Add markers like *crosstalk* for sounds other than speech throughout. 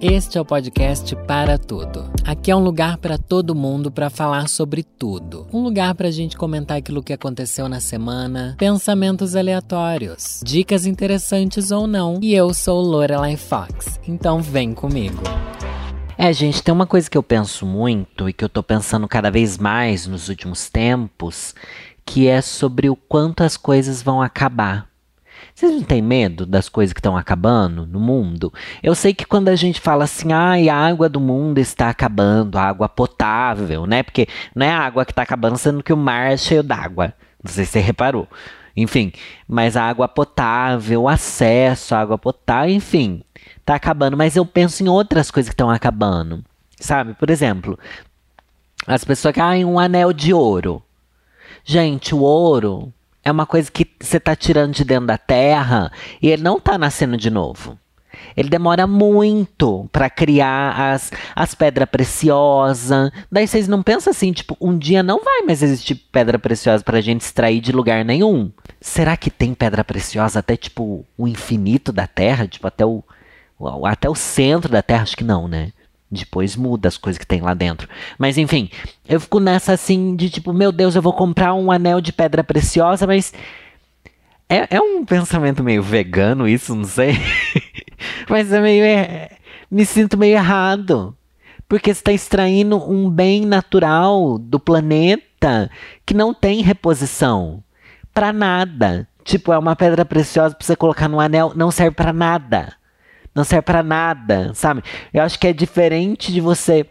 Este é o podcast Para Tudo. Aqui é um lugar para todo mundo para falar sobre tudo. Um lugar para a gente comentar aquilo que aconteceu na semana, pensamentos aleatórios, dicas interessantes ou não. E eu sou Lorelai Fox, então vem comigo. É, gente, tem uma coisa que eu penso muito e que eu tô pensando cada vez mais nos últimos tempos, que é sobre o quanto as coisas vão acabar. Vocês não têm medo das coisas que estão acabando no mundo? Eu sei que quando a gente fala assim, ai, a água do mundo está acabando, a água potável, né? Porque não é a água que está acabando, sendo que o mar é cheio d'água. Não sei se você reparou. Enfim, mas a água potável, o acesso à água potável, enfim, está acabando. Mas eu penso em outras coisas que estão acabando. Sabe? Por exemplo, as pessoas que, um anel de ouro. Gente, o ouro é uma coisa que você está tirando de dentro da terra e ele não está nascendo de novo. Ele demora muito para criar as, as pedras preciosas. Daí vocês não pensam assim, tipo, um dia não vai mais existir pedra preciosa para a gente extrair de lugar nenhum. Será que tem pedra preciosa até tipo o infinito da Terra, tipo até o até o centro da Terra? Acho que não, né? Depois muda as coisas que tem lá dentro. Mas enfim, eu fico nessa assim de tipo, meu Deus, eu vou comprar um anel de pedra preciosa, mas. É, é um pensamento meio vegano isso, não sei. *laughs* mas é meio. É, me sinto meio errado. Porque você está extraindo um bem natural do planeta que não tem reposição. Para nada. Tipo, é uma pedra preciosa para você colocar no anel, não serve para nada não serve para nada, sabe? Eu acho que é diferente de você,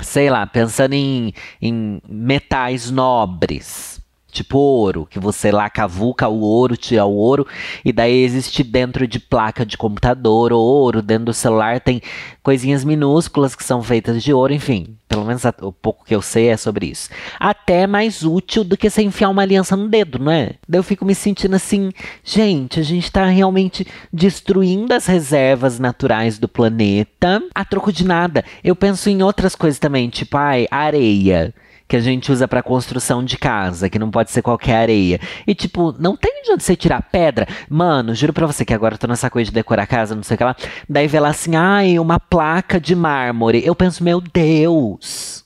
sei lá, pensando em, em metais nobres. Tipo ouro, que você lá cavuca o ouro, tira o ouro, e daí existe dentro de placa de computador ouro, dentro do celular tem coisinhas minúsculas que são feitas de ouro, enfim. Pelo menos o pouco que eu sei é sobre isso. Até mais útil do que você enfiar uma aliança no dedo, não é? Daí eu fico me sentindo assim, gente, a gente tá realmente destruindo as reservas naturais do planeta a troco de nada. Eu penso em outras coisas também, tipo, ai, areia que a gente usa para construção de casa, que não pode ser qualquer areia. E tipo, não tem de onde você tirar pedra. Mano, juro pra você que agora eu tô nessa coisa de decorar casa, não sei o que lá. Daí vê lá assim, ai, uma placa de mármore. Eu penso, meu Deus.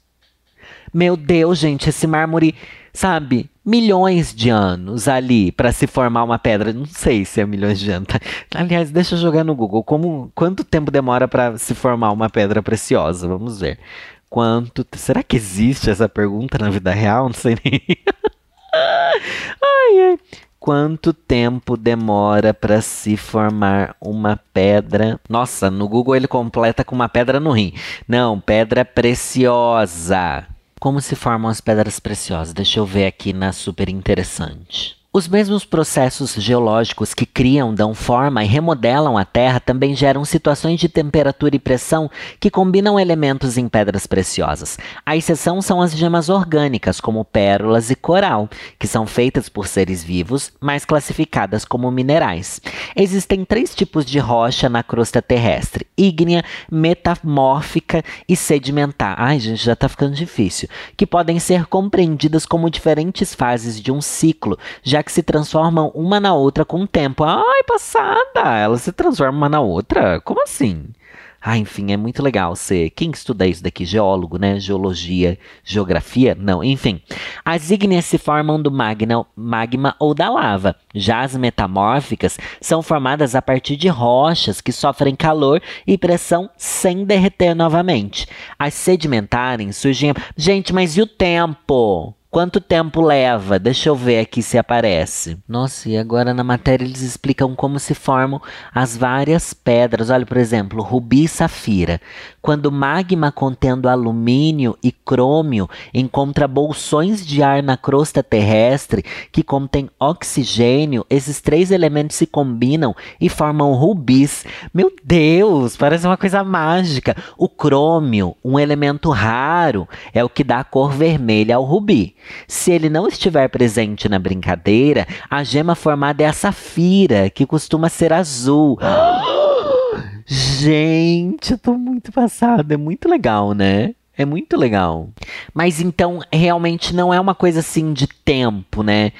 Meu Deus, gente, esse mármore, sabe? Milhões de anos ali para se formar uma pedra. Não sei se é milhões de anos. Tá? Aliás, deixa eu jogar no Google. Como, quanto tempo demora para se formar uma pedra preciosa? Vamos ver quanto. Será que existe essa pergunta na vida real? Não sei nem. *laughs* ai, ai. Quanto tempo demora para se formar uma pedra? Nossa, no Google ele completa com uma pedra no rim. Não, pedra preciosa. Como se formam as pedras preciosas? Deixa eu ver aqui na super interessante. Os mesmos processos geológicos que criam, dão forma e remodelam a Terra também geram situações de temperatura e pressão que combinam elementos em pedras preciosas. A exceção são as gemas orgânicas, como pérolas e coral, que são feitas por seres vivos, mas classificadas como minerais. Existem três tipos de rocha na crosta terrestre: ígnea, metamórfica e sedimentar. Ai, gente, já tá ficando difícil. Que podem ser compreendidas como diferentes fases de um ciclo, já que se transformam uma na outra com o tempo. Ai, passada! Elas se transformam uma na outra? Como assim? Ah, enfim, é muito legal ser. Quem estuda isso daqui? Geólogo, né? Geologia, geografia? Não, enfim. As ígneas se formam do magna, magma ou da lava. Já as metamórficas são formadas a partir de rochas que sofrem calor e pressão sem derreter novamente. As sedimentares surgem. Gente, mas e o tempo? Quanto tempo leva? Deixa eu ver aqui se aparece. Nossa, e agora na matéria eles explicam como se formam as várias pedras. Olha, por exemplo, rubi e safira. Quando magma contendo alumínio e crômio encontra bolsões de ar na crosta terrestre que contém oxigênio, esses três elementos se combinam e formam rubis. Meu Deus, parece uma coisa mágica. O crômio, um elemento raro, é o que dá a cor vermelha ao rubi. Se ele não estiver presente na brincadeira, a gema formada é a safira, que costuma ser azul. *gasps* Gente, eu tô muito passada. É muito legal, né? É muito legal. Mas então, realmente não é uma coisa assim de tempo, né?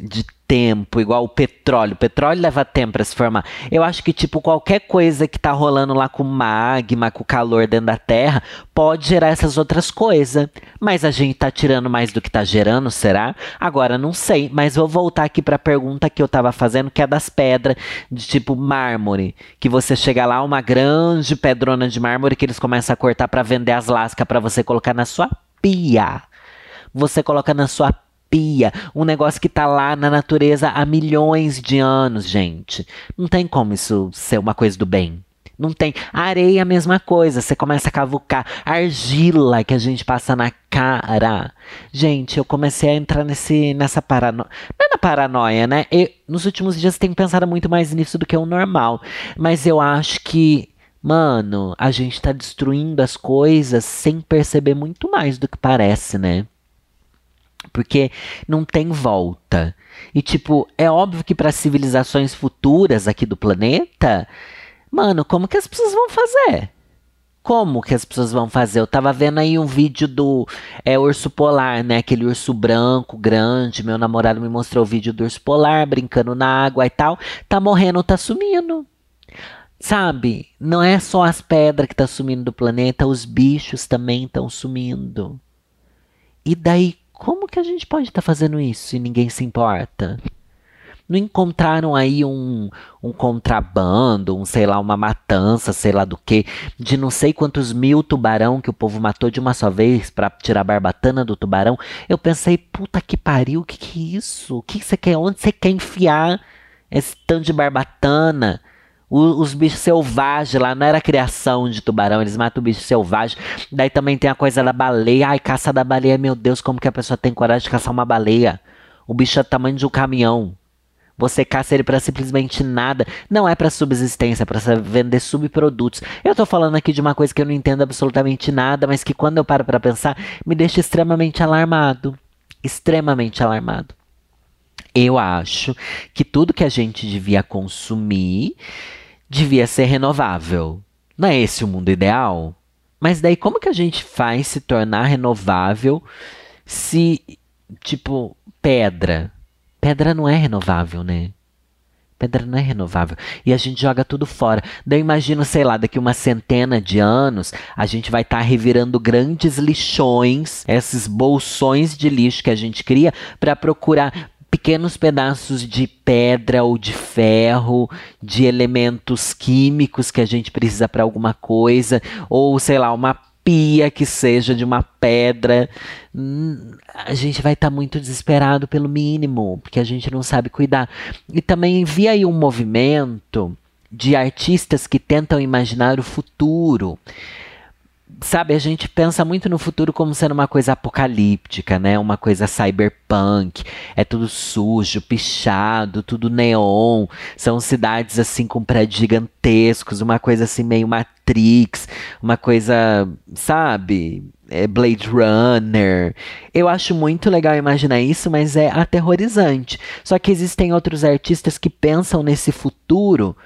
De tempo, igual o petróleo. O petróleo leva tempo para se formar. Eu acho que, tipo, qualquer coisa que tá rolando lá com magma, com calor dentro da Terra, pode gerar essas outras coisas. Mas a gente tá tirando mais do que tá gerando, será? Agora não sei, mas vou voltar aqui para a pergunta que eu tava fazendo, que é das pedras, de tipo mármore. Que você chega lá, uma grande pedrona de mármore que eles começam a cortar para vender as lascas para você colocar na sua pia. Você coloca na sua um negócio que tá lá na natureza há milhões de anos, gente. Não tem como isso ser uma coisa do bem. Não tem. areia é a mesma coisa. Você começa a cavucar. Argila que a gente passa na cara. Gente, eu comecei a entrar nesse, nessa paranoia. Não é na paranoia, né? Eu, nos últimos dias tenho pensado muito mais nisso do que o normal. Mas eu acho que, mano, a gente tá destruindo as coisas sem perceber muito mais do que parece, né? Porque não tem volta. E tipo, é óbvio que para civilizações futuras aqui do planeta, mano, como que as pessoas vão fazer? Como que as pessoas vão fazer? Eu tava vendo aí um vídeo do é, urso polar, né? Aquele urso branco, grande. Meu namorado me mostrou o vídeo do urso polar brincando na água e tal. Tá morrendo, tá sumindo. Sabe? Não é só as pedras que tá sumindo do planeta, os bichos também estão sumindo. E daí como que a gente pode estar tá fazendo isso e ninguém se importa? Não encontraram aí um, um contrabando, um, sei lá, uma matança, sei lá do que, de não sei quantos mil tubarão que o povo matou de uma só vez para tirar a barbatana do tubarão? Eu pensei, puta que pariu, o que, que é isso? O que você quer? Onde você quer enfiar esse tanto de barbatana? Os bichos selvagens lá, não era criação de tubarão, eles matam o bicho selvagem. Daí também tem a coisa da baleia. Ai, caça da baleia, meu Deus, como que a pessoa tem coragem de caçar uma baleia? O bicho é do tamanho de um caminhão. Você caça ele para simplesmente nada. Não é para subsistência, é para vender subprodutos. Eu tô falando aqui de uma coisa que eu não entendo absolutamente nada, mas que quando eu paro para pensar, me deixa extremamente alarmado. Extremamente alarmado. Eu acho que tudo que a gente devia consumir devia ser renovável. Não é esse o mundo ideal? Mas daí como que a gente faz se tornar renovável se, tipo, pedra? Pedra não é renovável, né? Pedra não é renovável. E a gente joga tudo fora. Daí eu imagino, sei lá, daqui uma centena de anos, a gente vai estar tá revirando grandes lixões, esses bolsões de lixo que a gente cria, para procurar pequenos pedaços de pedra ou de ferro, de elementos químicos que a gente precisa para alguma coisa, ou sei lá, uma pia que seja de uma pedra. Hum, a gente vai estar tá muito desesperado pelo mínimo, porque a gente não sabe cuidar. E também vi aí um movimento de artistas que tentam imaginar o futuro sabe, a gente pensa muito no futuro como sendo uma coisa apocalíptica, né? Uma coisa cyberpunk. É tudo sujo, pichado, tudo neon. São cidades assim com prédios gigantescos, uma coisa assim meio Matrix, uma coisa, sabe? É Blade Runner. Eu acho muito legal imaginar isso, mas é aterrorizante. Só que existem outros artistas que pensam nesse futuro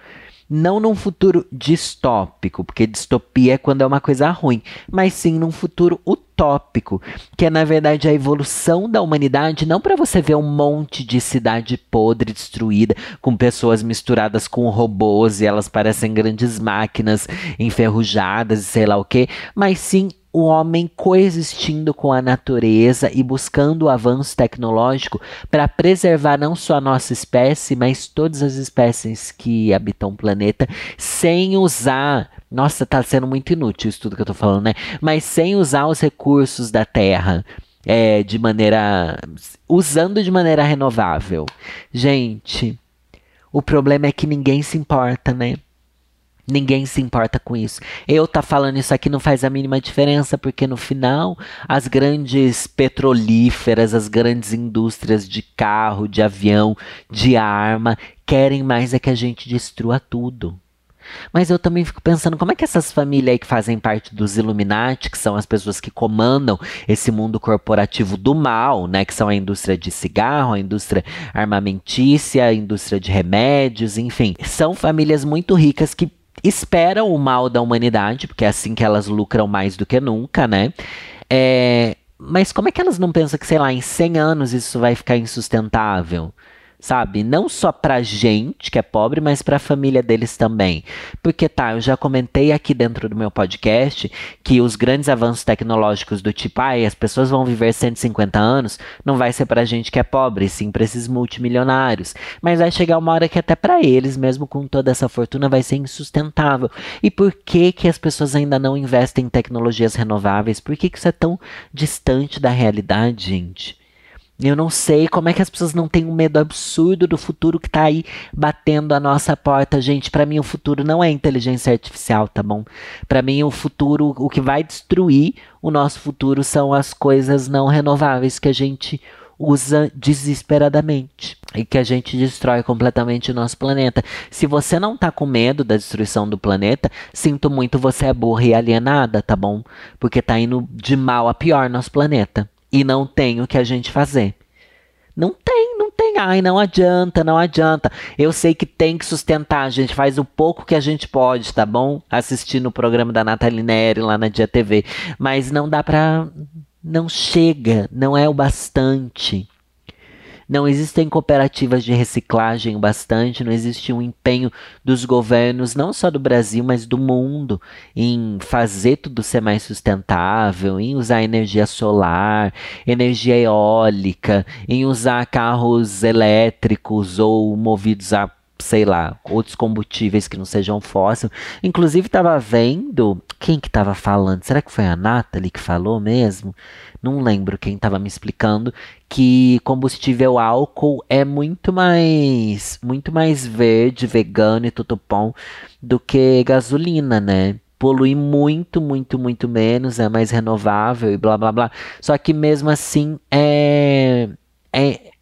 não num futuro distópico, porque distopia é quando é uma coisa ruim, mas sim num futuro utópico, que é na verdade a evolução da humanidade, não para você ver um monte de cidade podre destruída, com pessoas misturadas com robôs e elas parecem grandes máquinas enferrujadas e sei lá o que, mas sim o homem coexistindo com a natureza e buscando o avanço tecnológico para preservar não só a nossa espécie, mas todas as espécies que habitam o planeta, sem usar. Nossa, tá sendo muito inútil isso tudo que eu tô falando, né? Mas sem usar os recursos da Terra. É, de maneira. usando de maneira renovável. Gente, o problema é que ninguém se importa, né? Ninguém se importa com isso. Eu tá falando isso aqui não faz a mínima diferença, porque no final as grandes petrolíferas, as grandes indústrias de carro, de avião, de arma, querem mais é que a gente destrua tudo. Mas eu também fico pensando como é que essas famílias aí que fazem parte dos Illuminati, que são as pessoas que comandam esse mundo corporativo do mal, né, que são a indústria de cigarro, a indústria armamentícia, a indústria de remédios, enfim, são famílias muito ricas que esperam o mal da humanidade, porque é assim que elas lucram mais do que nunca, né? É, mas como é que elas não pensam que, sei lá, em 100 anos isso vai ficar insustentável? Sabe? Não só pra gente que é pobre, mas pra família deles também. Porque tá, eu já comentei aqui dentro do meu podcast que os grandes avanços tecnológicos do tipo, ai, as pessoas vão viver 150 anos, não vai ser pra gente que é pobre, sim pra esses multimilionários. Mas vai chegar uma hora que até para eles, mesmo com toda essa fortuna, vai ser insustentável. E por que que as pessoas ainda não investem em tecnologias renováveis? Por que que isso é tão distante da realidade, gente? Eu não sei como é que as pessoas não têm um medo absurdo do futuro que tá aí batendo a nossa porta, gente. Para mim o futuro não é inteligência artificial, tá bom? Para mim o futuro, o que vai destruir o nosso futuro são as coisas não renováveis que a gente usa desesperadamente e que a gente destrói completamente o nosso planeta. Se você não tá com medo da destruição do planeta, sinto muito, você é burra e alienada, tá bom? Porque tá indo de mal a pior nosso planeta e não tem o que a gente fazer. Não tem, não tem. Ai, não adianta, não adianta. Eu sei que tem que sustentar. A gente faz o pouco que a gente pode, tá bom? Assistindo o programa da Nathalie Neri lá na Dia TV. Mas não dá pra. Não chega, não é o bastante. Não existem cooperativas de reciclagem bastante, não existe um empenho dos governos, não só do Brasil, mas do mundo, em fazer tudo ser mais sustentável, em usar energia solar, energia eólica, em usar carros elétricos ou movidos a sei lá, outros combustíveis que não sejam fósseis. Inclusive, estava vendo. Quem que estava falando? Será que foi a Nathalie que falou mesmo? Não lembro quem estava me explicando que combustível álcool é muito mais muito mais verde, vegano e tutupom do que gasolina, né? Polui muito, muito, muito menos, é mais renovável e blá blá blá. Só que mesmo assim é, é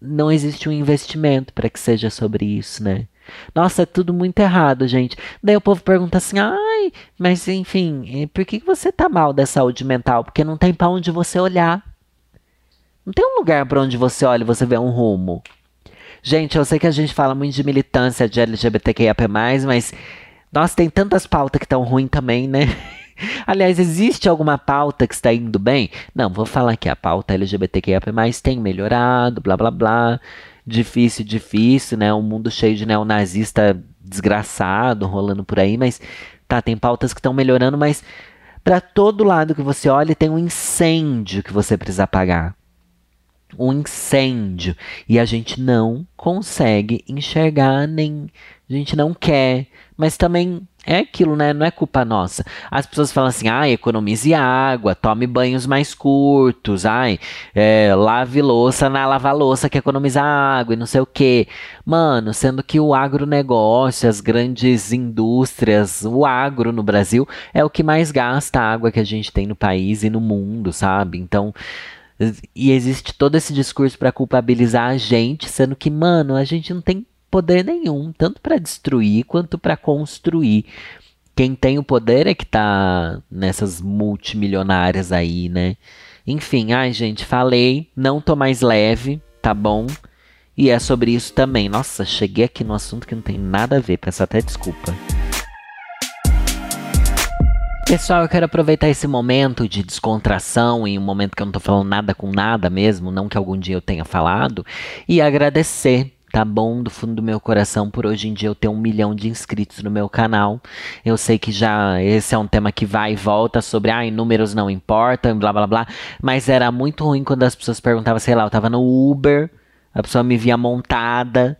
não existe um investimento para que seja sobre isso, né? Nossa, é tudo muito errado, gente. Daí o povo pergunta assim: ai, mas enfim, por que você tá mal da saúde mental? Porque não tem para onde você olhar. Não tem um lugar para onde você olha e você vê um rumo. Gente, eu sei que a gente fala muito de militância de LGBTQIAP+, mas nossa, tem tantas pautas que estão ruins também, né? *laughs* Aliás, existe alguma pauta que está indo bem? Não, vou falar que a pauta LGBTQIA+, tem melhorado, blá blá blá. Difícil, difícil, né? Um mundo cheio de neonazista desgraçado rolando por aí, mas tá, tem pautas que estão melhorando, mas para todo lado que você olha tem um incêndio que você precisa apagar. Um incêndio. E a gente não consegue enxergar, nem. A gente não quer. Mas também é aquilo, né? Não é culpa nossa. As pessoas falam assim, ah, economize água, tome banhos mais curtos, ai, é, lave louça na lava-louça que economiza água e não sei o quê. Mano, sendo que o agronegócio, as grandes indústrias, o agro no Brasil é o que mais gasta água que a gente tem no país e no mundo, sabe? Então, e existe todo esse discurso para culpabilizar a gente, sendo que, mano, a gente não tem poder nenhum, tanto para destruir quanto para construir. Quem tem o poder é que tá nessas multimilionárias aí, né? Enfim, ai gente, falei, não tô mais leve, tá bom? E é sobre isso também. Nossa, cheguei aqui no assunto que não tem nada a ver, peço até desculpa. Pessoal, eu quero aproveitar esse momento de descontração e um momento que eu não tô falando nada com nada mesmo, não que algum dia eu tenha falado, e agradecer tá bom do fundo do meu coração por hoje em dia eu ter um milhão de inscritos no meu canal. Eu sei que já esse é um tema que vai e volta sobre, ah, números não importam, blá blá blá, mas era muito ruim quando as pessoas perguntavam, sei lá, eu tava no Uber, a pessoa me via montada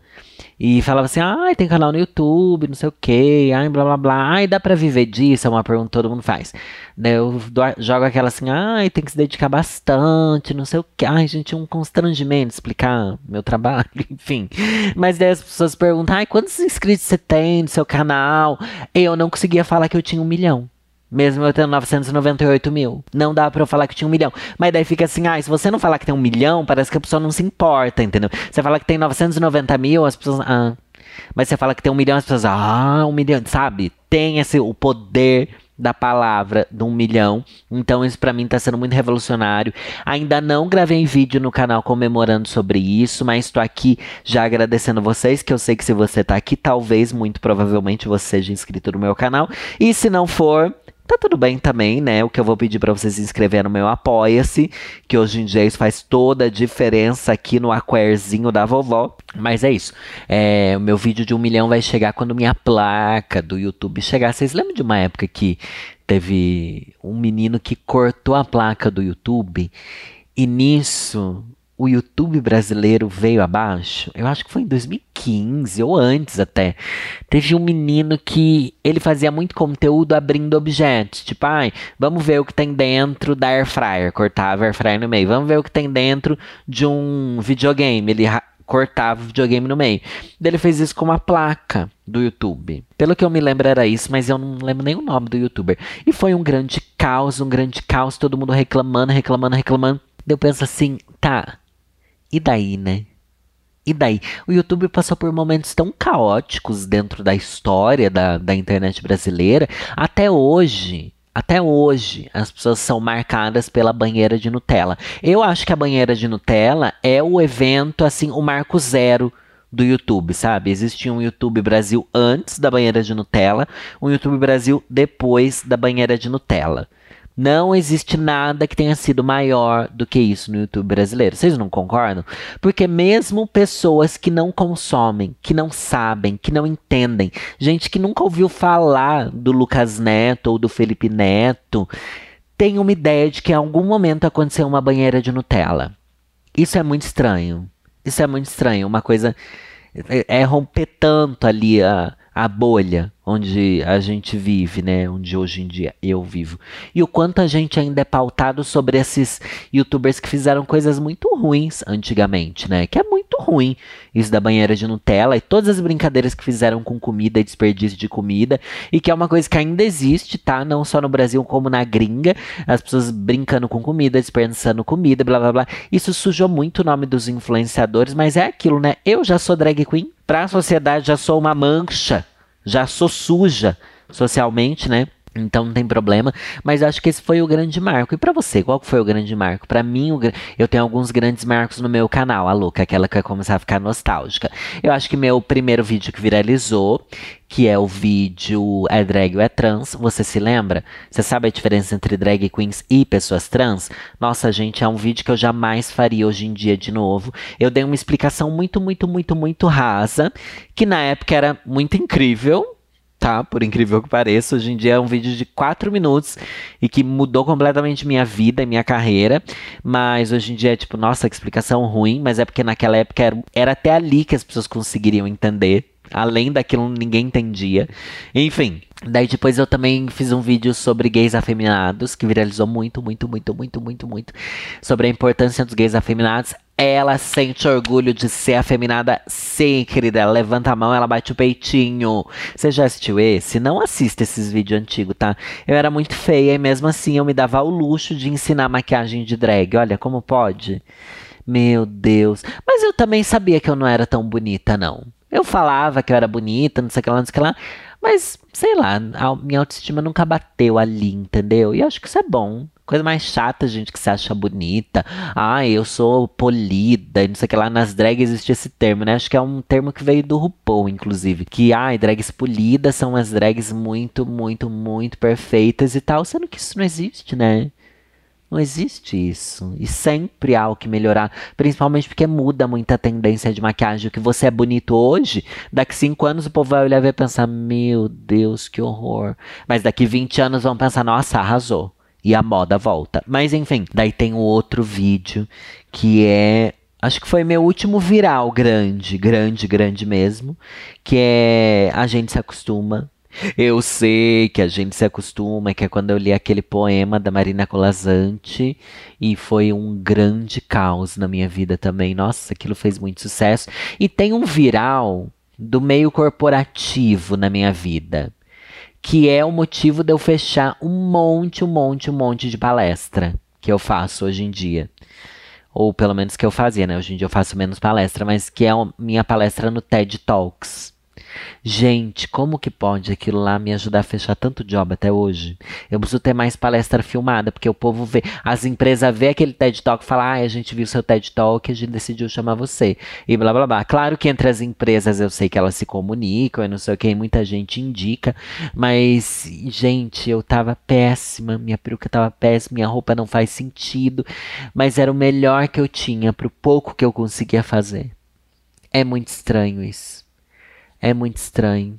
e falava assim, ai, ah, tem canal no YouTube, não sei o que, ai, blá blá blá, ai, dá pra viver disso? É uma pergunta que todo mundo faz. Daí eu jogo aquela assim, ai, tem que se dedicar bastante, não sei o que, ai, gente, um constrangimento explicar meu trabalho, *laughs* enfim. Mas daí as pessoas perguntam, ai, quantos inscritos você tem no seu canal? Eu não conseguia falar que eu tinha um milhão. Mesmo eu tendo 998 mil. Não dá pra eu falar que tinha um milhão. Mas daí fica assim, ah, se você não falar que tem um milhão, parece que a pessoa não se importa, entendeu? Você fala que tem 990 mil, as pessoas. Ah. Mas você fala que tem um milhão, as pessoas. Ah, um milhão, sabe? Tem esse, o poder da palavra de um milhão. Então isso para mim tá sendo muito revolucionário. Ainda não gravei vídeo no canal comemorando sobre isso, mas estou aqui já agradecendo vocês, que eu sei que se você tá aqui, talvez, muito provavelmente você seja inscrito no meu canal. E se não for, tá tudo bem também, né? O que eu vou pedir para vocês se inscrever no meu Apoia-se, que hoje em dia isso faz toda a diferença aqui no aquerzinho da vovó. Mas é isso. É, o meu vídeo de um milhão vai chegar quando minha placa do YouTube chegar. Vocês lembram de uma época que teve um menino que cortou a placa do YouTube? E nisso o YouTube brasileiro veio abaixo, eu acho que foi em 2015 ou antes até. Teve um menino que ele fazia muito conteúdo abrindo objetos, tipo, ai, vamos ver o que tem dentro da air fryer, cortava a air fryer no meio. Vamos ver o que tem dentro de um videogame, ele cortava o videogame no meio. Ele fez isso com uma placa do YouTube. Pelo que eu me lembro era isso, mas eu não lembro nem o nome do youtuber. E foi um grande caos, um grande caos, todo mundo reclamando, reclamando, reclamando. Eu penso assim, tá, e daí, né? E daí? O YouTube passou por momentos tão caóticos dentro da história da, da internet brasileira. Até hoje, até hoje, as pessoas são marcadas pela banheira de Nutella. Eu acho que a banheira de Nutella é o evento, assim, o marco zero do YouTube, sabe? Existia um YouTube Brasil antes da banheira de Nutella, um YouTube Brasil depois da banheira de Nutella. Não existe nada que tenha sido maior do que isso no YouTube brasileiro. Vocês não concordam? Porque mesmo pessoas que não consomem, que não sabem, que não entendem, gente que nunca ouviu falar do Lucas Neto ou do Felipe Neto, tem uma ideia de que em algum momento aconteceu uma banheira de Nutella. Isso é muito estranho. Isso é muito estranho. Uma coisa é, é romper tanto ali a, a bolha onde a gente vive, né? Onde hoje em dia eu vivo. E o quanto a gente ainda é pautado sobre esses youtubers que fizeram coisas muito ruins antigamente, né? Que é muito ruim isso da banheira de Nutella e todas as brincadeiras que fizeram com comida e desperdício de comida e que é uma coisa que ainda existe, tá? Não só no Brasil como na gringa, as pessoas brincando com comida, desperdiçando comida, blá blá blá. Isso sujou muito o nome dos influenciadores, mas é aquilo, né? Eu já sou drag queen, pra sociedade já sou uma mancha já sou suja socialmente, né? Então não tem problema, mas acho que esse foi o grande marco. E para você, qual foi o grande marco? Para mim, o, eu tenho alguns grandes marcos no meu canal, a Luca, aquela que vai começar a ficar nostálgica. Eu acho que meu primeiro vídeo que viralizou, que é o vídeo É Drag ou É Trans, você se lembra? Você sabe a diferença entre drag queens e pessoas trans? Nossa, gente, é um vídeo que eu jamais faria hoje em dia de novo. Eu dei uma explicação muito, muito, muito, muito rasa, que na época era muito incrível, tá? Por incrível que pareça, hoje em dia é um vídeo de 4 minutos e que mudou completamente minha vida e minha carreira. Mas hoje em dia é tipo, nossa, que explicação ruim, mas é porque naquela época era, era até ali que as pessoas conseguiriam entender. Além daquilo, ninguém entendia. Enfim, Daí depois eu também fiz um vídeo sobre gays afeminados, que viralizou muito, muito, muito, muito, muito, muito. Sobre a importância dos gays afeminados. Ela sente orgulho de ser afeminada? Sim, querida. Ela levanta a mão, ela bate o peitinho. Você já assistiu esse? Não assista esses vídeos antigos, tá? Eu era muito feia e mesmo assim eu me dava o luxo de ensinar maquiagem de drag. Olha como pode. Meu Deus. Mas eu também sabia que eu não era tão bonita, não. Eu falava que eu era bonita, não sei o que lá, não sei o que lá. Mas, sei lá, a minha autoestima nunca bateu ali, entendeu? E acho que isso é bom. Coisa mais chata, gente, que se acha bonita. Ah, eu sou polida, não sei o que lá. Nas drags existe esse termo, né? Acho que é um termo que veio do RuPaul, inclusive. Que, ai, ah, drags polidas são as drags muito, muito, muito perfeitas e tal. Sendo que isso não existe, né? Não existe isso. E sempre há o que melhorar. Principalmente porque muda muita tendência de maquiagem. O que você é bonito hoje, daqui 5 anos o povo vai olhar e vai pensar: Meu Deus, que horror. Mas daqui 20 anos vão pensar: Nossa, arrasou. E a moda volta. Mas enfim, daí tem um outro vídeo que é Acho que foi meu último viral grande, grande, grande mesmo. Que é A Gente Se Acostuma. Eu sei que a gente se acostuma, que é quando eu li aquele poema da Marina Colasanti e foi um grande caos na minha vida também. Nossa, aquilo fez muito sucesso. E tem um viral do meio corporativo na minha vida, que é o motivo de eu fechar um monte, um monte, um monte de palestra que eu faço hoje em dia. Ou pelo menos que eu fazia, né? Hoje em dia eu faço menos palestra, mas que é a minha palestra no TED Talks Gente, como que pode aquilo lá me ajudar a fechar tanto job até hoje? Eu preciso ter mais palestra filmada, porque o povo vê, as empresas vê aquele TED Talk e falam, ah, a gente viu seu TED Talk a gente decidiu chamar você. E blá blá blá. Claro que entre as empresas eu sei que elas se comunicam e não sei o que, muita gente indica, mas, gente, eu tava péssima, minha peruca tava péssima, minha roupa não faz sentido, mas era o melhor que eu tinha pro pouco que eu conseguia fazer. É muito estranho isso. É muito estranho.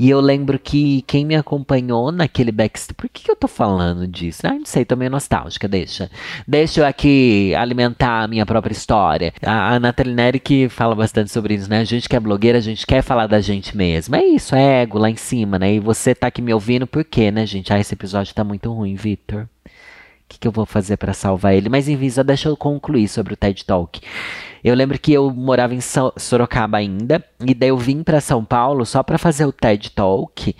E eu lembro que quem me acompanhou naquele backstage. Por que, que eu tô falando disso? Ah, não sei, tô meio nostálgica, deixa. Deixa eu aqui alimentar a minha própria história. A, a Nathalie Neri que fala bastante sobre isso, né? A gente que é blogueira, a gente quer falar da gente mesmo. É isso, é ego lá em cima, né? E você tá aqui me ouvindo por quê, né, gente? Ah, esse episódio tá muito ruim, Victor. Que, que eu vou fazer para salvar ele? Mas enfim, só deixa eu concluir sobre o TED Talk. Eu lembro que eu morava em Sorocaba ainda, e daí eu vim para São Paulo só para fazer o TED Talk.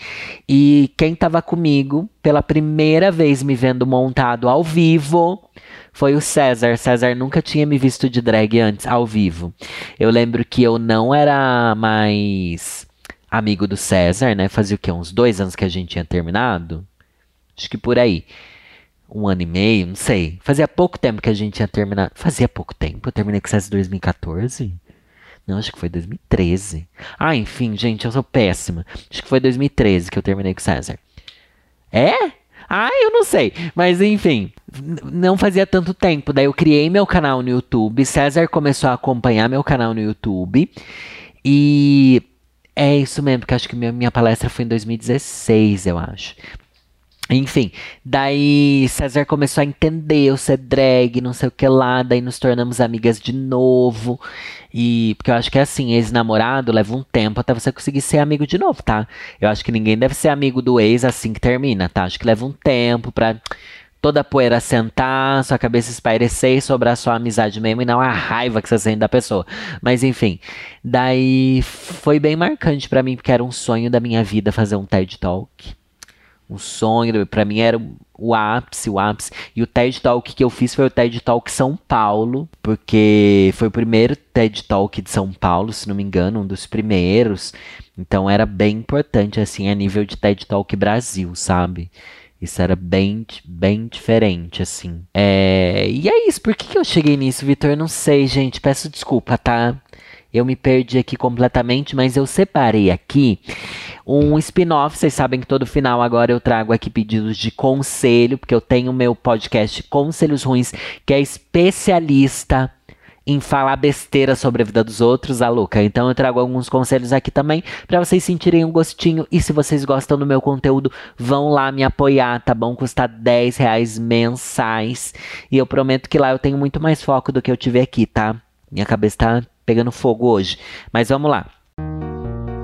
E quem estava comigo pela primeira vez me vendo montado ao vivo foi o César. César nunca tinha me visto de drag antes, ao vivo. Eu lembro que eu não era mais amigo do César, né? Fazia o quê? Uns dois anos que a gente tinha terminado? Acho que por aí um ano e meio, não sei. Fazia pouco tempo que a gente tinha terminado. Fazia pouco tempo. Eu terminei com o em 2014. Não, acho que foi 2013. Ah, enfim, gente, eu sou péssima. Acho que foi 2013 que eu terminei com César. É? Ah, eu não sei. Mas enfim, não fazia tanto tempo. Daí eu criei meu canal no YouTube. César começou a acompanhar meu canal no YouTube. E é isso mesmo, porque acho que minha, minha palestra foi em 2016, eu acho. Enfim, daí César começou a entender eu ser drag, não sei o que lá, daí nos tornamos amigas de novo. E porque eu acho que é assim, ex-namorado leva um tempo até você conseguir ser amigo de novo, tá? Eu acho que ninguém deve ser amigo do ex assim que termina, tá? Acho que leva um tempo pra toda a poeira sentar, sua cabeça espairecer e sobrar sua amizade mesmo e não a raiva que você sente da pessoa. Mas enfim, daí foi bem marcante para mim, porque era um sonho da minha vida fazer um TED Talk um sonho, para mim era o ápice, o ápice. E o TED Talk que eu fiz foi o TED Talk São Paulo, porque foi o primeiro TED Talk de São Paulo, se não me engano, um dos primeiros. Então era bem importante, assim, a nível de TED Talk Brasil, sabe? Isso era bem, bem diferente, assim. É... E é isso, por que, que eu cheguei nisso, Vitor? Não sei, gente, peço desculpa, tá? Eu me perdi aqui completamente, mas eu separei aqui um spin-off. Vocês sabem que todo final agora eu trago aqui pedidos de conselho, porque eu tenho meu podcast Conselhos Ruins, que é especialista em falar besteira sobre a vida dos outros, a louca. Então eu trago alguns conselhos aqui também para vocês sentirem um gostinho. E se vocês gostam do meu conteúdo, vão lá me apoiar, tá bom? Custa 10 reais mensais. E eu prometo que lá eu tenho muito mais foco do que eu tive aqui, tá? Minha cabeça tá pegando fogo hoje. Mas vamos lá.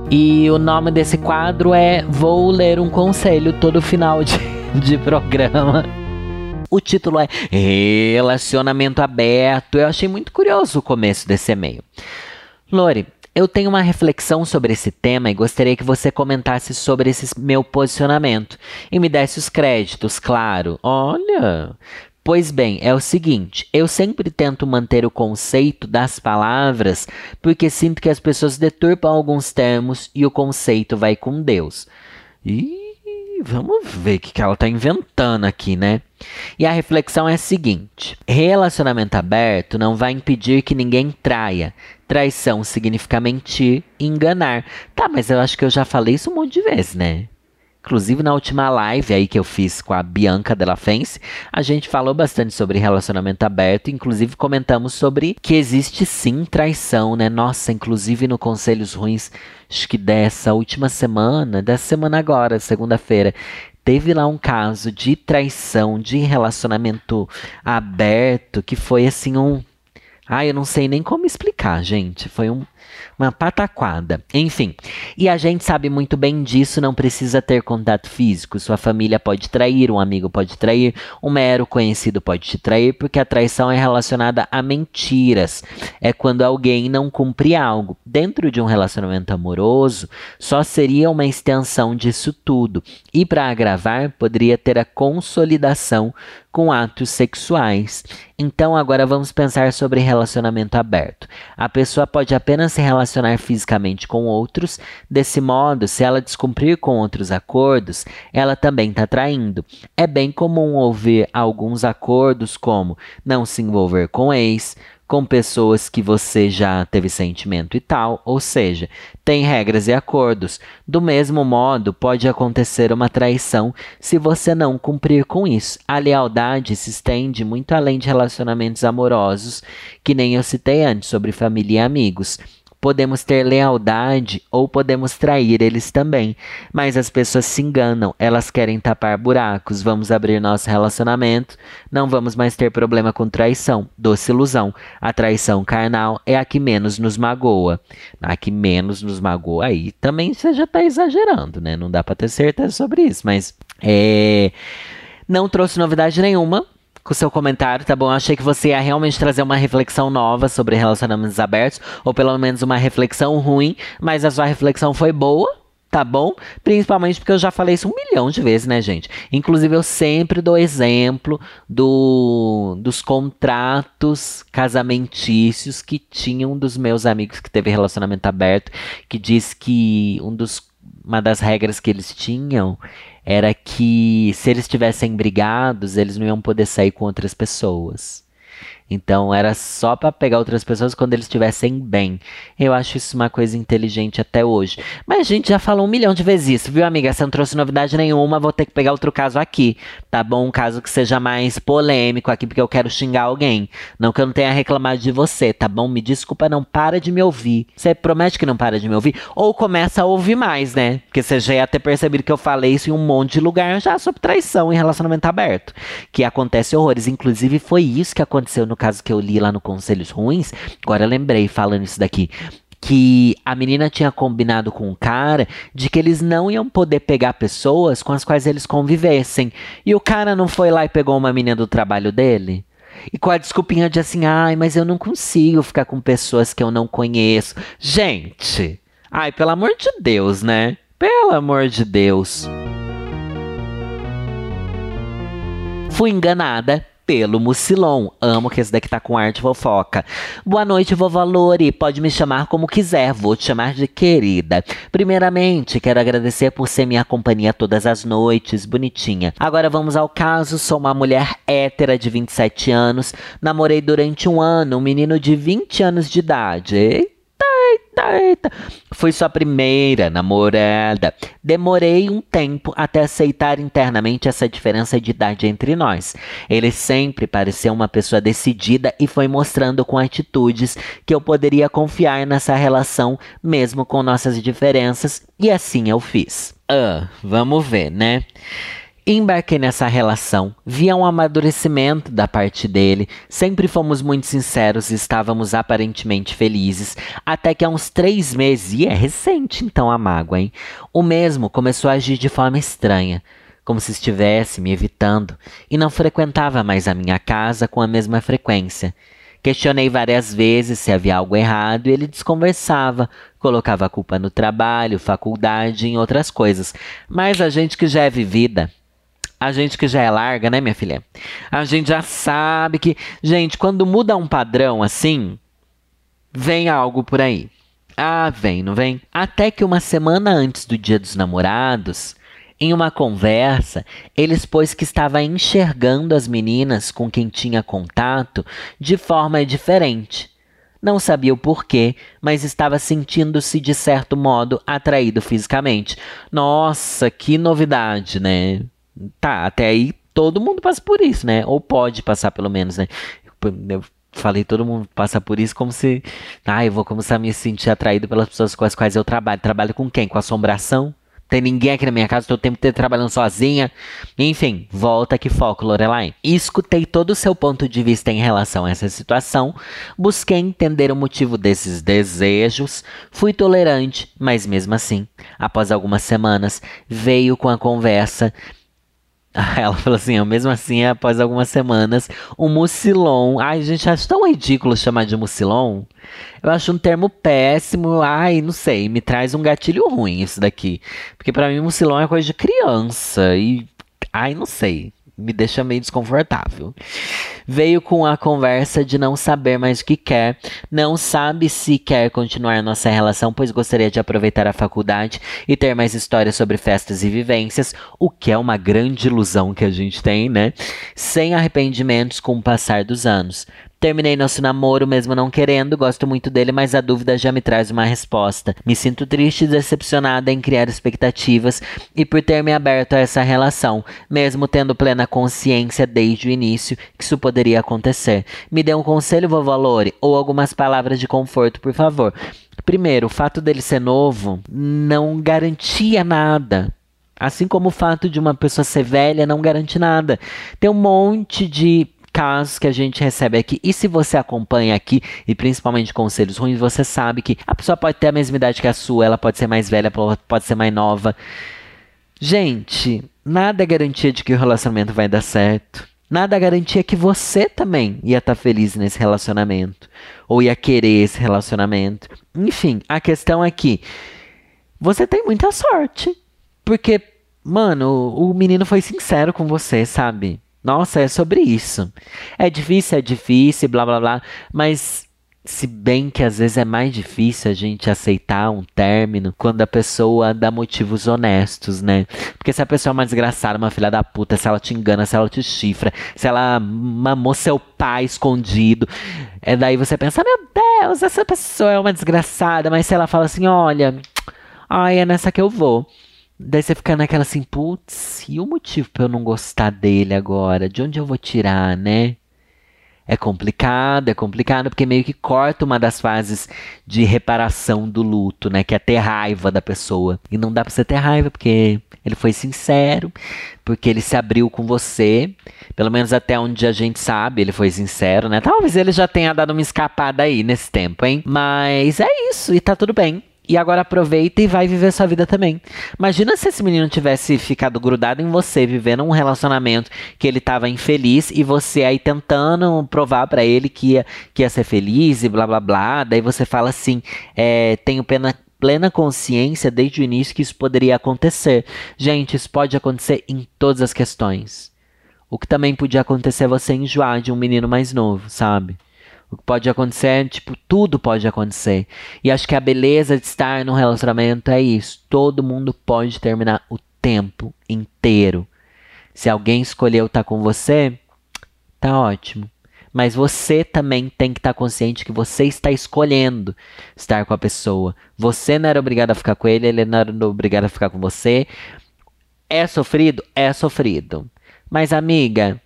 E o nome desse quadro é Vou Ler um Conselho todo final de, *laughs* de programa. O título é Relacionamento Aberto. Eu achei muito curioso o começo desse e-mail. Lore, eu tenho uma reflexão sobre esse tema e gostaria que você comentasse sobre esse meu posicionamento e me desse os créditos, claro. Olha, Pois bem, é o seguinte: eu sempre tento manter o conceito das palavras porque sinto que as pessoas deturpam alguns termos e o conceito vai com Deus. E vamos ver o que ela está inventando aqui, né? E a reflexão é a seguinte: relacionamento aberto não vai impedir que ninguém traia. Traição significa mentir enganar. Tá, mas eu acho que eu já falei isso um monte de vezes, né? Inclusive, na última live aí que eu fiz com a Bianca Della Fence, a gente falou bastante sobre relacionamento aberto, inclusive comentamos sobre que existe sim traição, né? Nossa, inclusive no Conselhos Ruins, acho que dessa última semana, dessa semana agora, segunda-feira, teve lá um caso de traição, de relacionamento aberto, que foi assim um. Ah, eu não sei nem como explicar, gente. Foi um, uma pataquada. Enfim, e a gente sabe muito bem disso, não precisa ter contato físico. Sua família pode trair, um amigo pode trair, um mero conhecido pode te trair, porque a traição é relacionada a mentiras. É quando alguém não cumpre algo. Dentro de um relacionamento amoroso, só seria uma extensão disso tudo. E para agravar, poderia ter a consolidação com atos sexuais. Então agora vamos pensar sobre relacionamento aberto. A pessoa pode apenas se relacionar fisicamente com outros. Desse modo, se ela descumprir com outros acordos, ela também está traindo. É bem comum ouvir alguns acordos como não se envolver com ex, com pessoas que você já teve sentimento e tal, ou seja, tem regras e acordos. Do mesmo modo, pode acontecer uma traição se você não cumprir com isso. A lealdade se estende muito além de relacionamentos amorosos, que nem eu citei antes, sobre família e amigos. Podemos ter lealdade ou podemos trair eles também. Mas as pessoas se enganam, elas querem tapar buracos. Vamos abrir nosso relacionamento, não vamos mais ter problema com traição. Doce ilusão. A traição carnal é a que menos nos magoa. A que menos nos magoa aí também você já está exagerando, né? Não dá para ter certeza sobre isso, mas é. Não trouxe novidade nenhuma com o seu comentário, tá bom? Eu achei que você ia realmente trazer uma reflexão nova sobre relacionamentos abertos, ou pelo menos uma reflexão ruim, mas a sua reflexão foi boa, tá bom? Principalmente porque eu já falei isso um milhão de vezes, né, gente? Inclusive, eu sempre dou exemplo do, dos contratos casamentícios que tinham um dos meus amigos que teve relacionamento aberto, que diz que um dos, uma das regras que eles tinham era que se eles tivessem brigados, eles não iam poder sair com outras pessoas. Então era só para pegar outras pessoas quando eles estivessem bem. Eu acho isso uma coisa inteligente até hoje. Mas a gente já falou um milhão de vezes isso, viu, amiga? Você não trouxe novidade nenhuma, vou ter que pegar outro caso aqui, tá bom? Um caso que seja mais polêmico aqui, porque eu quero xingar alguém. Não que eu não tenha reclamado de você, tá bom? Me desculpa, não para de me ouvir. Você promete que não para de me ouvir? Ou começa a ouvir mais, né? Porque você já ia ter percebido que eu falei isso em um monte de lugar já sobre traição em relacionamento aberto. Que acontece horrores. Inclusive, foi isso que aconteceu no no caso que eu li lá no Conselhos Ruins, agora eu lembrei falando isso daqui que a menina tinha combinado com o cara de que eles não iam poder pegar pessoas com as quais eles convivessem. E o cara não foi lá e pegou uma menina do trabalho dele? E com a desculpinha de assim, ai, mas eu não consigo ficar com pessoas que eu não conheço. Gente, ai, pelo amor de Deus, né? Pelo amor de Deus. Fui enganada pelo Mucilon. Amo que esse daqui tá com arte fofoca. Boa noite, vovó Lori. Pode me chamar como quiser, vou te chamar de querida. Primeiramente, quero agradecer por ser minha companhia todas as noites, bonitinha. Agora vamos ao caso. Sou uma mulher hétera de 27 anos. Namorei durante um ano um menino de 20 anos de idade eita, eita. Fui sua primeira namorada. Demorei um tempo até aceitar internamente essa diferença de idade entre nós. Ele sempre pareceu uma pessoa decidida e foi mostrando com atitudes que eu poderia confiar nessa relação, mesmo com nossas diferenças, e assim eu fiz. Ah, vamos ver, né? Embarquei nessa relação, via um amadurecimento da parte dele, sempre fomos muito sinceros e estávamos aparentemente felizes, até que há uns três meses, e é recente então a mágoa, hein? O mesmo começou a agir de forma estranha, como se estivesse me evitando, e não frequentava mais a minha casa com a mesma frequência. Questionei várias vezes se havia algo errado e ele desconversava, colocava a culpa no trabalho, faculdade e em outras coisas. Mas a gente que já é vivida, a gente que já é larga, né, minha filha? A gente já sabe que, gente, quando muda um padrão assim, vem algo por aí. Ah, vem, não vem? Até que uma semana antes do Dia dos Namorados, em uma conversa, ele expôs que estava enxergando as meninas com quem tinha contato de forma diferente. Não sabia o porquê, mas estava sentindo-se de certo modo atraído fisicamente. Nossa, que novidade, né? Tá, até aí todo mundo passa por isso, né? Ou pode passar pelo menos, né? Eu falei, todo mundo passa por isso como se. Ah, eu vou começar a me sentir atraído pelas pessoas com as quais eu trabalho. Trabalho com quem? Com assombração? Tem ninguém aqui na minha casa, estou o tempo inteiro trabalhando sozinha. Enfim, volta que foco, Lorelai. Escutei todo o seu ponto de vista em relação a essa situação, busquei entender o motivo desses desejos, fui tolerante, mas mesmo assim, após algumas semanas, veio com a conversa *laughs* Ela falou assim, mesmo assim, após algumas semanas, o mucilon. Ai, gente, acho tão ridículo chamar de mucilon. Eu acho um termo péssimo. Ai, não sei, me traz um gatilho ruim isso daqui. Porque para mim, mucilon é coisa de criança. E. Ai, não sei. Me deixa meio desconfortável. Veio com a conversa de não saber mais o que quer, não sabe se quer continuar nossa relação, pois gostaria de aproveitar a faculdade e ter mais histórias sobre festas e vivências, o que é uma grande ilusão que a gente tem, né? Sem arrependimentos com o passar dos anos. Terminei nosso namoro mesmo não querendo, gosto muito dele, mas a dúvida já me traz uma resposta. Me sinto triste e decepcionada em criar expectativas e por ter me aberto a essa relação, mesmo tendo plena consciência desde o início que isso poderia acontecer. Me dê um conselho, vovó Lore, ou algumas palavras de conforto, por favor. Primeiro, o fato dele ser novo não garantia nada. Assim como o fato de uma pessoa ser velha não garante nada. Tem um monte de casos que a gente recebe aqui. E se você acompanha aqui, e principalmente conselhos ruins, você sabe que a pessoa pode ter a mesma idade que a sua, ela pode ser mais velha, pode ser mais nova. Gente, nada é garantia de que o relacionamento vai dar certo. Nada é garantia que você também ia estar tá feliz nesse relacionamento. Ou ia querer esse relacionamento. Enfim, a questão é que você tem muita sorte. Porque, mano, o menino foi sincero com você, sabe? Nossa, é sobre isso. É difícil, é difícil, blá blá blá, mas se bem que às vezes é mais difícil a gente aceitar um término quando a pessoa dá motivos honestos, né? Porque se a pessoa é uma desgraçada, uma filha da puta, se ela te engana, se ela te chifra, se ela mamou seu pai escondido, é daí você pensa, meu Deus, essa pessoa é uma desgraçada, mas se ela fala assim, olha, ai, é nessa que eu vou. Daí você fica naquela assim, putz, e o motivo pra eu não gostar dele agora? De onde eu vou tirar, né? É complicado, é complicado, porque meio que corta uma das fases de reparação do luto, né? Que é ter raiva da pessoa. E não dá pra você ter raiva, porque ele foi sincero, porque ele se abriu com você. Pelo menos até onde a gente sabe, ele foi sincero, né? Talvez ele já tenha dado uma escapada aí nesse tempo, hein? Mas é isso, e tá tudo bem. E agora aproveita e vai viver sua vida também. Imagina se esse menino tivesse ficado grudado em você, vivendo um relacionamento que ele estava infeliz e você aí tentando provar para ele que ia, que ia ser feliz e blá blá blá. Daí você fala assim: é, tenho pena plena consciência desde o início que isso poderia acontecer. Gente, isso pode acontecer em todas as questões. O que também podia acontecer é você enjoar de um menino mais novo, sabe? O que pode acontecer, tipo, tudo pode acontecer. E acho que a beleza de estar num relacionamento é isso. Todo mundo pode terminar o tempo inteiro. Se alguém escolheu estar com você, tá ótimo. Mas você também tem que estar consciente que você está escolhendo estar com a pessoa. Você não era obrigado a ficar com ele, ele não era obrigado a ficar com você. É sofrido? É sofrido. Mas, amiga,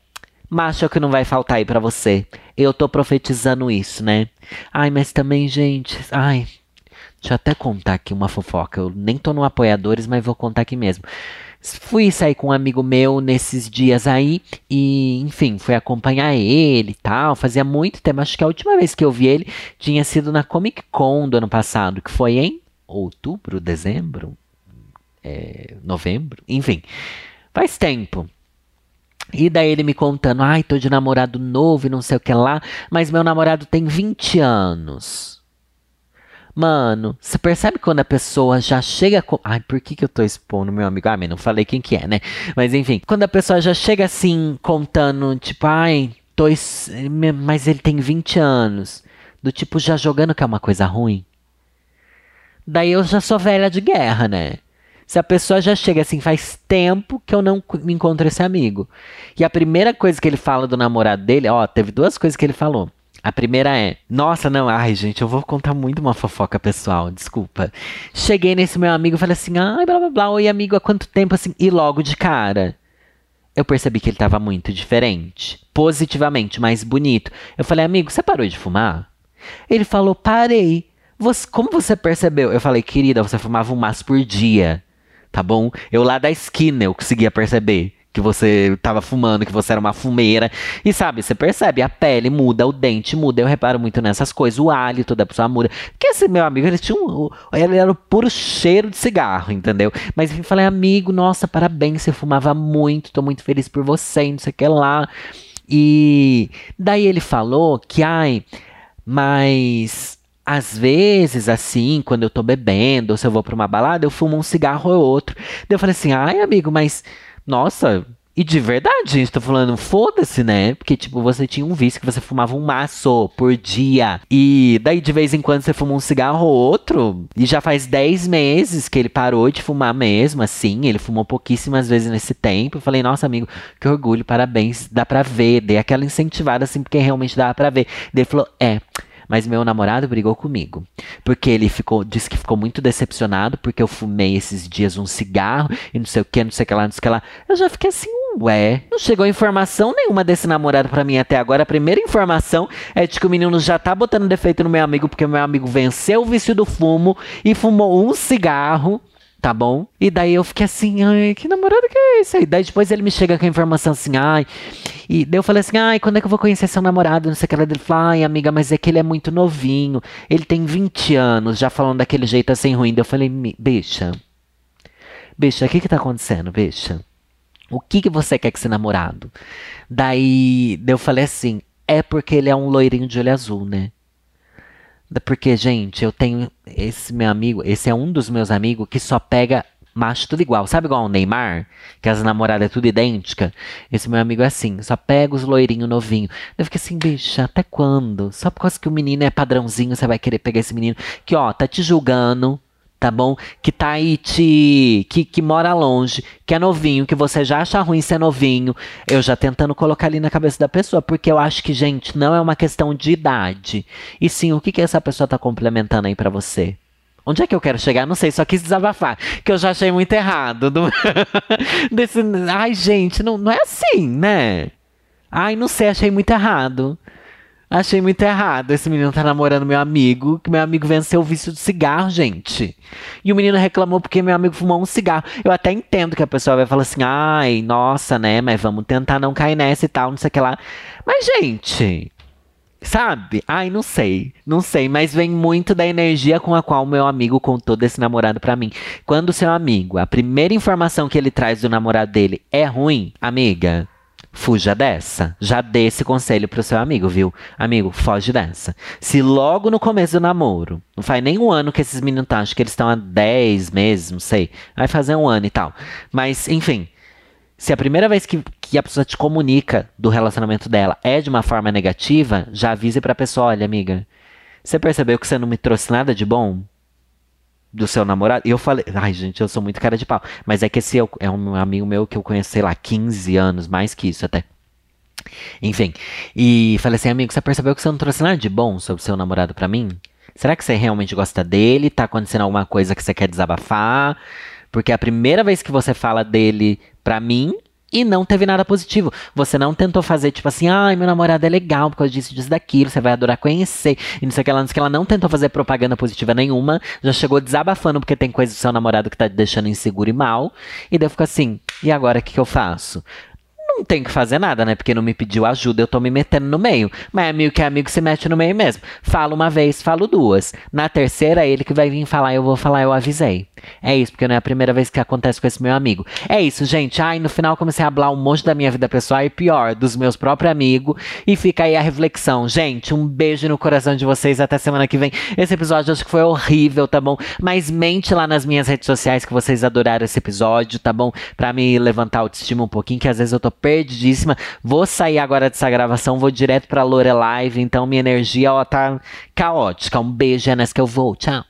macho é que não vai faltar aí para você. Eu tô profetizando isso, né? Ai, mas também, gente, ai, deixa eu até contar aqui uma fofoca. Eu nem tô no apoiadores, mas vou contar aqui mesmo. Fui sair com um amigo meu nesses dias aí e, enfim, fui acompanhar ele e tal. Fazia muito tempo, acho que a última vez que eu vi ele tinha sido na Comic Con do ano passado, que foi em outubro, dezembro, é, novembro, enfim, faz tempo. E daí ele me contando, ai, tô de namorado novo e não sei o que lá, mas meu namorado tem 20 anos. Mano, você percebe quando a pessoa já chega com. Ai, por que, que eu tô expondo meu amigo? Ah, mas não falei quem que é, né? Mas enfim, quando a pessoa já chega assim, contando, tipo, ai, tô. Mas ele tem 20 anos. Do tipo, já jogando que é uma coisa ruim. Daí eu já sou velha de guerra, né? Se a pessoa já chega assim, faz tempo que eu não me encontro esse amigo. E a primeira coisa que ele fala do namorado dele, ó, teve duas coisas que ele falou. A primeira é: Nossa, não, ai, gente, eu vou contar muito uma fofoca pessoal, desculpa. Cheguei nesse meu amigo e falei assim: Ai, blá blá blá, oi amigo, há quanto tempo assim? E logo de cara, eu percebi que ele tava muito diferente. Positivamente, mais bonito. Eu falei: Amigo, você parou de fumar? Ele falou: Parei. Você, como você percebeu? Eu falei: Querida, você fumava um maço por dia tá bom? Eu lá da esquina eu conseguia perceber que você tava fumando, que você era uma fumeira. E sabe, você percebe, a pele muda, o dente muda. Eu reparo muito nessas coisas, o hálito da pessoa muda. Porque esse meu amigo, ele tinha um. Ele era o puro cheiro de cigarro, entendeu? Mas enfim, falei, amigo, nossa, parabéns, você fumava muito, tô muito feliz por você, não sei o que lá. E daí ele falou que, ai, mas às vezes, assim, quando eu tô bebendo, ou se eu vou pra uma balada, eu fumo um cigarro ou outro. Daí eu falei assim, ai, amigo, mas, nossa, E de verdade, tô falando, foda-se, né? Porque, tipo, você tinha um vício que você fumava um maço por dia. E daí, de vez em quando, você fuma um cigarro ou outro. E já faz 10 meses que ele parou de fumar mesmo, assim. Ele fumou pouquíssimas vezes nesse tempo. Eu falei, nossa, amigo, que orgulho, parabéns. Dá pra ver. Dei aquela incentivada, assim, porque realmente dava pra ver. Daí ele falou, é. Mas meu namorado brigou comigo. Porque ele ficou, disse que ficou muito decepcionado porque eu fumei esses dias um cigarro e não sei o que, não sei o que lá, não sei o que lá. Eu já fiquei assim, ué, não chegou informação nenhuma desse namorado para mim até agora. A primeira informação é de que o menino já tá botando defeito no meu amigo porque meu amigo venceu o vício do fumo e fumou um cigarro tá bom? E daí eu fiquei assim, ai, que namorado que é esse? E daí depois ele me chega com a informação assim, ai. E daí eu falei assim, ai, quando é que eu vou conhecer seu namorado? Não sei o que. Ele falou, ai, amiga, mas é que ele é muito novinho. Ele tem 20 anos, já falando daquele jeito assim ruim. Daí eu falei, bicha, bicha, o que que tá acontecendo, bicha? O que que você quer com esse namorado? Daí, daí eu falei assim, é porque ele é um loirinho de olho azul, né? Porque, gente, eu tenho esse meu amigo, esse é um dos meus amigos que só pega macho tudo igual. Sabe igual o Neymar? Que as namoradas é tudo idêntica? Esse meu amigo é assim, só pega os loirinhos novinhos. Eu fiquei assim, bicha, até quando? Só por causa que o menino é padrãozinho, você vai querer pegar esse menino que, ó, tá te julgando, tá bom? Que tá aí te. Que, que mora longe, que é novinho, que você já acha ruim ser novinho. Eu já tentando colocar ali na cabeça da pessoa, porque eu acho que, gente, não é uma questão de idade. E sim, o que, que essa pessoa tá complementando aí para você? Onde é que eu quero chegar? Não sei, só quis desabafar. Que eu já achei muito errado. Do... *laughs* Desse... Ai, gente, não, não é assim, né? Ai, não sei, achei muito errado. Achei muito errado. Esse menino tá namorando meu amigo, que meu amigo venceu o vício de cigarro, gente. E o menino reclamou porque meu amigo fumou um cigarro. Eu até entendo que a pessoa vai falar assim, ai, nossa, né, mas vamos tentar não cair nessa e tal, não sei o que lá. Mas, gente, sabe? Ai, não sei, não sei, mas vem muito da energia com a qual meu amigo contou desse namorado para mim. Quando o seu amigo, a primeira informação que ele traz do namorado dele é ruim, amiga, Fuja dessa. Já dê esse conselho pro seu amigo, viu? Amigo, foge dessa. Se logo no começo do namoro, não faz nem um ano que esses meninos estão, acho que eles estão há 10 meses, não sei. Vai fazer um ano e tal. Mas, enfim. Se a primeira vez que, que a pessoa te comunica do relacionamento dela é de uma forma negativa, já avise pra pessoa: olha, amiga, você percebeu que você não me trouxe nada de bom? Do seu namorado. E eu falei, ai, gente, eu sou muito cara de pau. Mas é que esse é, é um amigo meu que eu conheço, sei lá, 15 anos, mais que isso até. Enfim. E falei assim, amigo, você percebeu que você não trouxe nada de bom sobre o seu namorado para mim? Será que você realmente gosta dele? Tá acontecendo alguma coisa que você quer desabafar? Porque a primeira vez que você fala dele pra mim e não teve nada positivo. Você não tentou fazer, tipo assim, ai, meu namorado é legal por causa disso, disso, daquilo, você vai adorar conhecer. E não sei o que ela, não que ela não tentou fazer propaganda positiva nenhuma, já chegou desabafando porque tem coisa do seu namorado que tá te deixando inseguro e mal. E daí eu fico assim, e agora o que, que eu faço? Não tem que fazer nada, né? Porque não me pediu ajuda, eu tô me metendo no meio. Mas amigo que é amigo se mete no meio mesmo. Falo uma vez, falo duas. Na terceira, ele que vai vir falar, eu vou falar, eu avisei. É isso, porque não é a primeira vez que acontece com esse meu amigo. É isso, gente. Ai, no final comecei a falar um monte da minha vida pessoal e pior, dos meus próprios amigos. E fica aí a reflexão. Gente, um beijo no coração de vocês. Até semana que vem. Esse episódio acho que foi horrível, tá bom? Mas mente lá nas minhas redes sociais que vocês adoraram esse episódio, tá bom? Pra me levantar a autoestima um pouquinho, que às vezes eu tô perdidíssima. Vou sair agora dessa gravação, vou direto pra Lore Live, então minha energia, ó, tá caótica. Um beijo, é nessa que eu vou. Tchau.